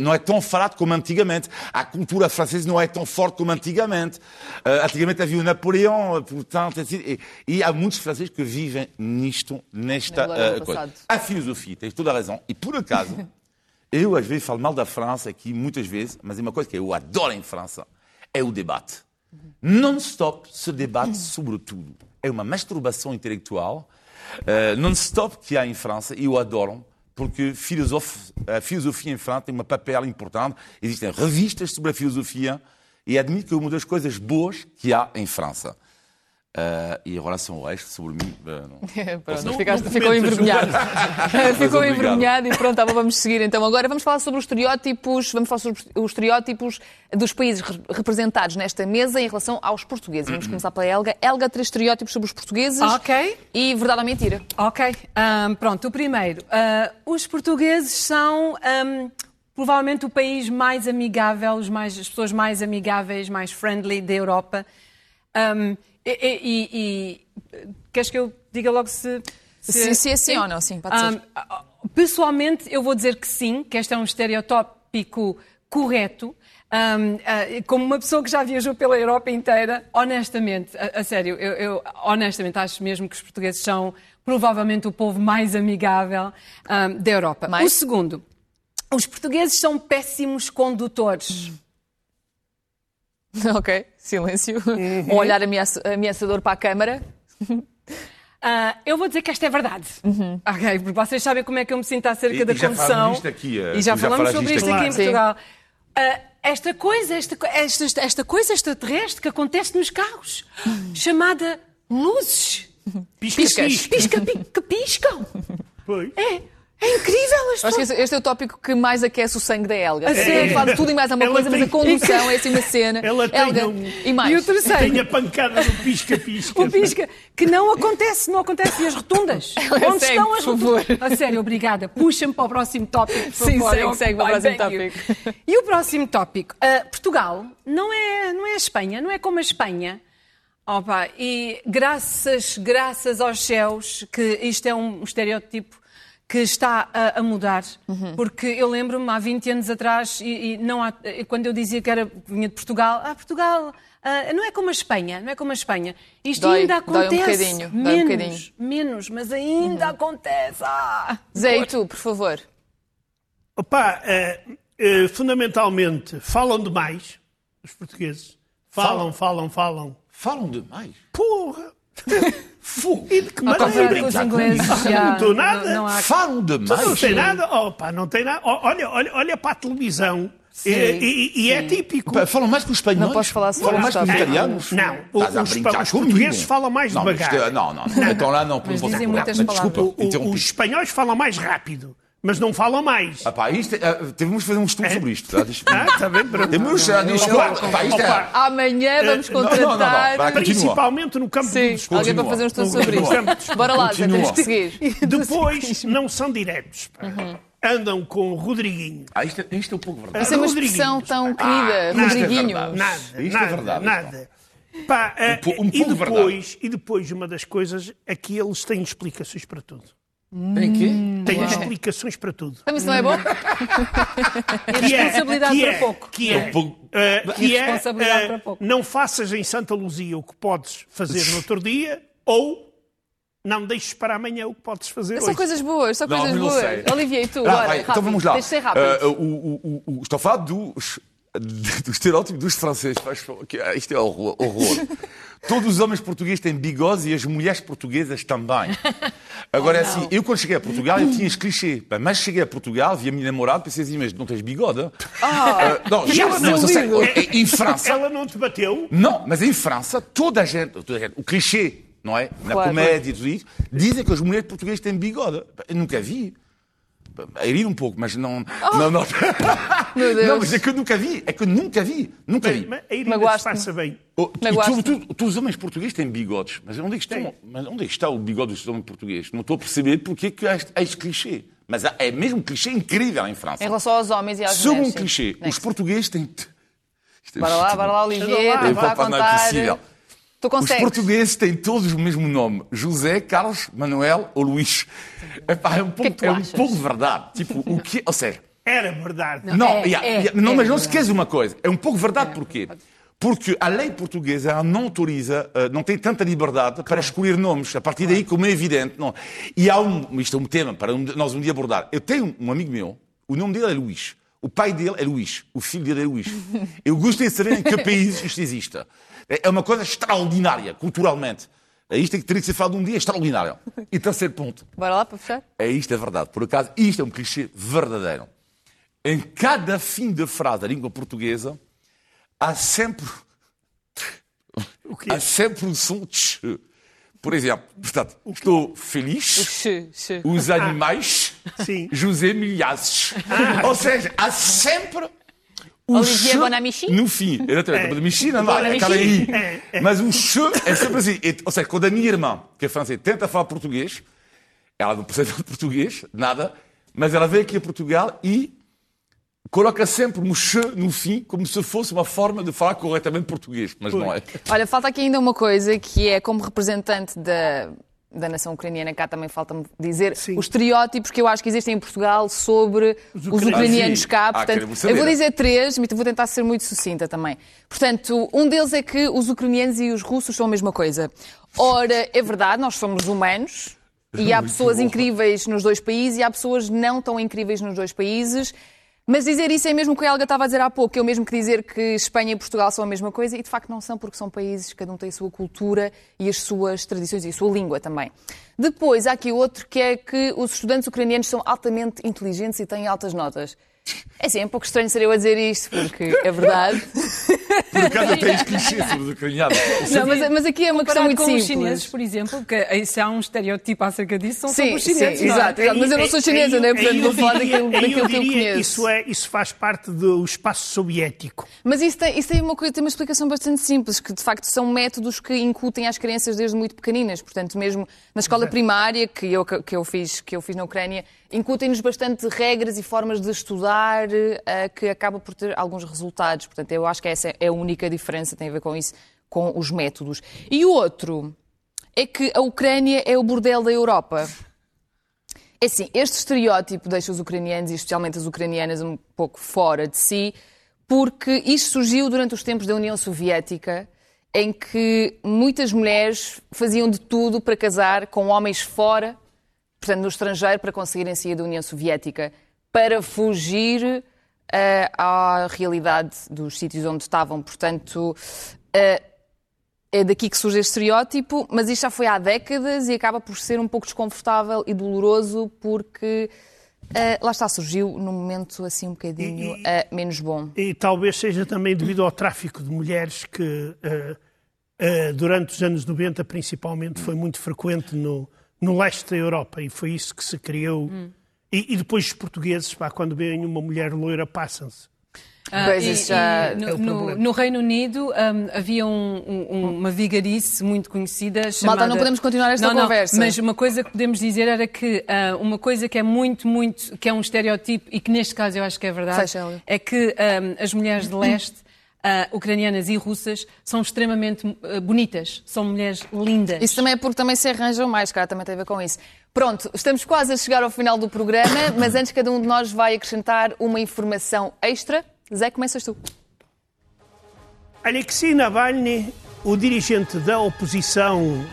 não é tão falada como antigamente. A cultura francesa não é tão forte como antigamente. Uh, antigamente havia o Napoleão, portanto, e, e, há muitos franceses que vivem nisto, nesta uh, coisa. A filosofia, tens toda a razão. E por acaso, eu às vezes falo mal da França aqui, muitas vezes, mas é uma coisa que eu adoro em França, é o debate. Non-stop se debate sobre tudo. É uma masturbação intelectual uh, non-stop que há em França e eu adoro, porque a filosofia em França tem um papel importante. Existem revistas sobre a filosofia e admito que é uma das coisas boas que há em França. Uh, e em relação ao resto, sobre mim. Uh,
não, pronto, não, ficaste, não ficou envergonhado. ficou envergonhado e pronto, tá, vamos seguir então. Agora vamos falar sobre os estereótipos, vamos falar sobre os estereótipos dos países representados nesta mesa em relação aos portugueses. Vamos começar pela Helga. Helga, três estereótipos sobre os portugueses.
Ok.
E verdade ou mentira.
Ok. Um, pronto, o primeiro. Uh, os portugueses são. Um, provavelmente o país mais amigável, os mais, as pessoas mais amigáveis, mais friendly da Europa. Um, e, e, e, queres que eu diga logo se.
Se, se é sim ou não, sim, pode ser. Um,
pessoalmente, eu vou dizer que sim, que este é um estereotópico correto. Um, uh, como uma pessoa que já viajou pela Europa inteira, honestamente, a, a sério, eu, eu, honestamente acho mesmo que os portugueses são provavelmente o povo mais amigável um, da Europa. Mais? O segundo, os portugueses são péssimos condutores.
Ok, silêncio. Uhum. Um olhar ameaçador para a câmara.
Uh, eu vou dizer que esta é verdade. Uhum. Ok, porque vocês sabem como é que eu me sinto acerca e, da e condução.
Aqui, uh,
e já falamos sobre isto aqui em Portugal. Uh, esta coisa, esta, esta, esta, coisa extraterrestre que acontece nos carros, uhum. chamada luzes.
Piscas.
Pisca, pisca, que piscam.
Pois.
É. É incrível!
Acho que este é o tópico que mais aquece o sangue da Helga. A sério? Fala tudo e mais alguma coisa, tem... mas a condução é assim uma cena.
Ela tem
Helga,
um...
e mais.
E o terceiro?
Tem a pancada do pisca-pisca.
o pisca, que não acontece, não acontece. E as rotundas? Onde
segue,
estão as
rotundas?
A sério, obrigada. Puxa-me para o próximo tópico, por
Sim,
favor.
segue, segue para o próximo tópico.
E o próximo tópico? Uh, Portugal não é, não é a Espanha, não é como a Espanha. Opa, e graças, graças aos céus, que isto é um estereótipo que está a, a mudar, uhum. porque eu lembro-me há 20 anos atrás, e, e não há, quando eu dizia que era, vinha de Portugal, ah, Portugal uh, não é como a Espanha, não é como a Espanha. Isto
dói,
ainda acontece.
Dói um bocadinho,
menos,
dói um bocadinho.
menos, mas ainda uhum. acontece. Ah,
Zé, e tu, por favor?
Opa, uh, uh, fundamentalmente, falam demais, os portugueses. Falam, falam, falam.
Falam demais?
Porra!
Fogo.
E de que maneira?
Os ingleses já...
Não estou nada.
Não, não há... Falam demais.
Tu não tem nada? Opa, não tem nada. Olha, olha, olha para a televisão. Sim, e, e, e é típico.
Falam mais que os espanhóis?
Não posso falar sobre
Falam mais que os italianos?
Não, os, os, os portugueses falam mais
não,
devagar.
Não, não, não. Então lá não,
Mas não dizem muitas palavras.
Desculpa, os espanhóis falam mais rápido mas não falam mais.
Ah, pá, isto, uh, temos de fazer um estudo é. sobre isto.
Tá? Ah, está bem, pronto.
Temos, uh, desculpa, pá, isto é...
Amanhã vamos contratar... Não, não,
não, Principalmente no campo
Sim,
dos
alguém para fazer um estudo sobre isto. Bora lá, Zé, temos que seguir.
Depois, não são diretos. Uhum. Andam com o Rodriguinho.
Ah, isto, é, isto é um pouco verdade.
Isso é uma expressão tão querida, ah, Rodriguinho.
É nada, isto é verdade. Nada. Pá, um, um e, depois, e depois, uma das coisas é que eles têm explicações para tudo.
Tem quê?
Tem Uau. explicações para tudo.
Mas isso não é bom?
que é, responsabilidade
que
é, para pouco.
Que é, uh, que é uh, para pouco. não faças em Santa Luzia o que podes fazer no outro dia ou não deixes para amanhã o que podes fazer
são
hoje.
coisas boas, são
não,
coisas
não
boas.
Sei.
Olivier, tu,
ah,
agora,
vai,
rápido,
então vamos lá.
Deixa ser rápido.
Uh, o, o, o, estou a falar dos do estereótipo dos franceses. Isto é horror. horror. Todos os homens portugueses têm bigodes e as mulheres portuguesas também. Agora, oh, é assim, eu quando cheguei a Portugal, eu tinha este clichê. Mas cheguei a Portugal, vi a minha namorada, pensei assim, mas não tens bigode?
Ah, uh, não, já, não, não sei,
em França...
Ela não te bateu?
Não, mas em França, toda a gente, toda a gente o clichê, não é? Na claro, comédia e tudo isso, dizem que as mulheres portuguesas têm bigode. Eu nunca vi a ir um pouco, mas não. Oh. Não, não. Meu Deus. Não, mas é que eu nunca vi. É que eu nunca vi. Nunca vi.
Mas a Irina disfarça bem.
Oh, tu, tu, tu, os homens portugueses têm bigodes. Mas onde é que, estão, mas onde é que está o bigode dos homens portugueses? Não estou a perceber porque é que há este clichê. Mas é mesmo um clichê incrível em França.
Em relação aos homens e às
Segundo
mulheres.
Segundo um clichê, os portugueses têm.
É bora lá, bora lá, Olivier, tem para contar. Não é possível.
Os portugueses têm todos o mesmo nome: José, Carlos, Manuel ou Luís. Epá, é um pouco, que é, é um pouco verdade. Tipo, o que, ou seja,
era verdade.
Não, não, é, yeah, é, yeah, não é mas não se esqueça uma coisa. É um pouco verdade é. porquê? Porque a lei portuguesa não autoriza, eh, não tem tanta liberdade para escolher nomes. A partir daí, como é evidente. Não. E há um, isto é um tema para nós um dia abordar. Eu tenho um amigo meu, o nome dele é Luís. O pai dele é Luís. O filho dele é Luís. Eu gostaria de saber em que país isto existe. É uma coisa extraordinária, culturalmente. É isto que teria que ser falado um dia extraordinário. E terceiro ponto.
Bora lá para fechar?
É isto, é verdade. Por acaso, isto é um clichê verdadeiro. Em cada fim de frase da língua portuguesa, há sempre. Há sempre um som de che. Por exemplo, portanto, estou feliz. Os animais. Sim. José Milhazes. Ah. Ou seja, há sempre
o Olivier Bonamici?
No fim, exatamente. É. Bonamici não dá, aquela aí. Mas o che é sempre assim. Ou seja, quando a minha irmã, que é francesa, tenta falar português, ela não percebe português, nada, mas ela vem aqui a Portugal e coloca sempre um che no fim, como se fosse uma forma de falar corretamente português, mas não é.
Olha, falta aqui ainda uma coisa, que é como representante da da nação ucraniana, cá também falta-me dizer, Sim. os estereótipos que eu acho que existem em Portugal sobre os, os ucranianos cá. Ah, portanto, ah, eu vou dizer três, mas vou tentar ser muito sucinta também. Portanto, um deles é que os ucranianos e os russos são a mesma coisa. Ora, é verdade, nós somos humanos. E há pessoas incríveis nos dois países e há pessoas não tão incríveis nos dois países. Mas dizer isso é mesmo o que a Helga estava a dizer há pouco, o mesmo que dizer que Espanha e Portugal são a mesma coisa, e de facto não são, porque são países, cada um tem a sua cultura e as suas tradições e a sua língua também. Depois, há aqui outro que é que os estudantes ucranianos são altamente inteligentes e têm altas notas. É sim, é um pouco estranho ser eu a dizer isto, porque é verdade.
Por acaso até clichê sobre os ucranianos.
Não, mas, mas aqui é uma questão muito com simples.
os chineses, por exemplo, que se há um estereótipo acerca disso, são sim, os chineses. Sim,
é? exato, exato, mas eu não sou chinesa, né? portanto vou falar daquilo, daquilo que eu conheço.
Isso, é, isso faz parte do espaço soviético.
Mas isso tem, isso tem, uma, tem uma explicação bastante simples, que de facto são métodos que incutem às crianças desde muito pequeninas. Portanto, mesmo na escola primária, que eu, que eu, fiz, que eu fiz na Ucrânia, incutem-nos bastante regras e formas de estudar uh, que acaba por ter alguns resultados. Portanto, eu acho que essa é a única diferença, tem a ver com isso, com os métodos. E o outro é que a Ucrânia é o bordel da Europa. É assim, este estereótipo deixa os ucranianos, e especialmente as ucranianas, um pouco fora de si, porque isto surgiu durante os tempos da União Soviética, em que muitas mulheres faziam de tudo para casar com homens fora portanto, no estrangeiro, para conseguirem sair da União Soviética, para fugir uh, à realidade dos sítios onde estavam. Portanto, uh, é daqui que surge este estereótipo, mas isto já foi há décadas e acaba por ser um pouco desconfortável e doloroso porque uh, lá está, surgiu num momento assim um bocadinho e, uh, menos bom.
E talvez seja também devido ao tráfico de mulheres que uh, durante os anos 90 principalmente foi muito frequente no, no leste da Europa e foi isso que se criou. Hum. E, e, depois os portugueses, pá, quando veem uma mulher loira, passam-se.
Ah, e, já e no, é no, no, Reino Unido um, havia um, um, uma vigarice muito conhecida chamada...
Malta, não podemos continuar esta
não,
conversa.
Não, mas uma coisa que podemos dizer era que uh, uma coisa que é muito, muito, que é um estereotipo e que neste caso eu acho que é verdade, é que as mulheres de leste uh, ucranianas e russas são extremamente uh, bonitas, são mulheres lindas.
Isso também é porque também se arranjam mais, cara, também tem a ver com isso. Pronto, estamos quase a chegar ao final do programa, mas antes cada um de nós vai acrescentar uma informação extra. Zé, começas tu.
Alexei Navalny, o dirigente da oposição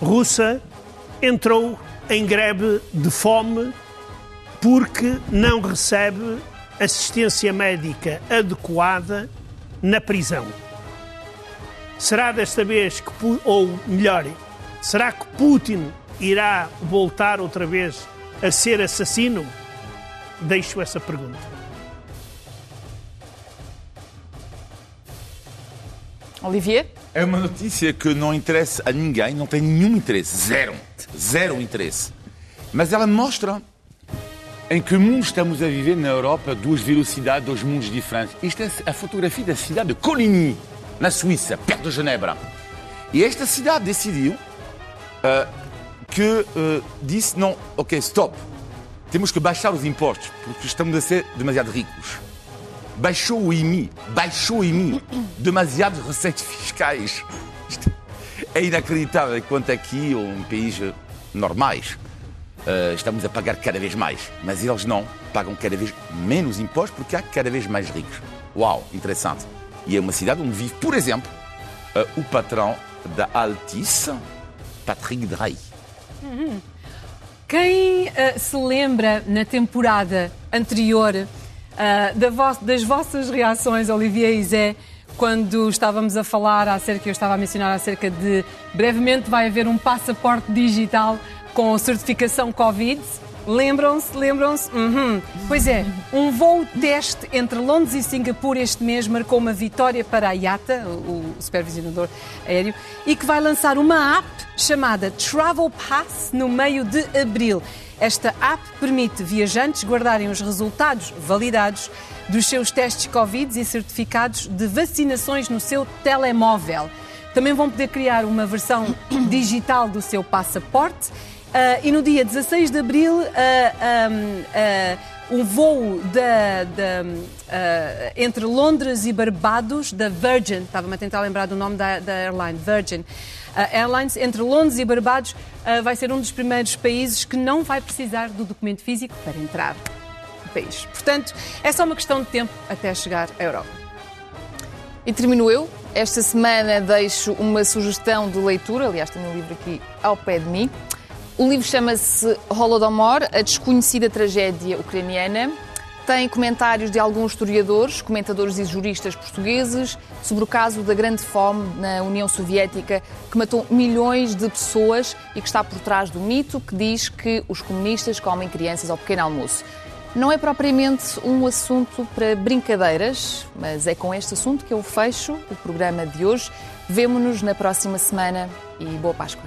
russa, entrou em greve de fome porque não recebe assistência médica adequada na prisão. Será desta vez que, ou melhor, será que Putin irá voltar outra vez a ser assassino? Deixo essa pergunta.
Olivier?
É uma notícia que não interessa a ninguém, não tem nenhum interesse, zero, zero interesse. Mas ela mostra em que mundo estamos a viver na Europa, duas velocidades, dois mundos diferentes. Isto é a fotografia da cidade de Coligny, na Suíça, perto de Genebra. E esta cidade decidiu uh, que uh, disse: não, ok, stop, temos que baixar os impostos, porque estamos a ser demasiado ricos. Baixou o IMI, baixou o IMI, demasiadas receitas fiscais. É inacreditável, enquanto aqui, ou em países normais, uh, estamos a pagar cada vez mais. Mas eles não, pagam cada vez menos impostos porque há cada vez mais ricos. Uau, interessante. E é uma cidade onde vive, por exemplo, uh, o patrão da Altice, Patrick Drahi.
Uhum. Quem uh, se lembra na temporada anterior da vo das vossas reações, Olivier e Zé, quando estávamos a falar acerca, eu estava a mencionar acerca de brevemente vai haver um passaporte digital com certificação Covid. Lembram-se? Lembram-se? Uhum. Pois é, um voo teste entre Londres e Singapura este mês marcou uma vitória para a IATA, o supervisionador aéreo, e que vai lançar uma app chamada Travel Pass no meio de abril. Esta app permite viajantes guardarem os resultados validados dos seus testes Covid e certificados de vacinações no seu telemóvel. Também vão poder criar uma versão digital do seu passaporte e no dia 16 de abril, uh, um, uh, um voo da, entre Londres e Barbados, da Virgin, estava-me a tentar lembrar do nome da, da airline, Virgin Airlines, entre Londres e Barbados, vai ser um dos primeiros países que não vai precisar do documento físico para entrar no país. Portanto, é só uma questão de tempo até chegar à Europa.
E termino eu. Esta semana deixo uma sugestão de leitura, aliás, tenho um livro aqui ao pé de mim. O livro chama-se Holodomor, a desconhecida tragédia ucraniana. Tem comentários de alguns historiadores, comentadores e juristas portugueses sobre o caso da grande fome na União Soviética que matou milhões de pessoas e que está por trás do mito que diz que os comunistas comem crianças ao pequeno almoço. Não é propriamente um assunto para brincadeiras, mas é com este assunto que eu fecho o programa de hoje. Vemo-nos na próxima semana e boa Páscoa.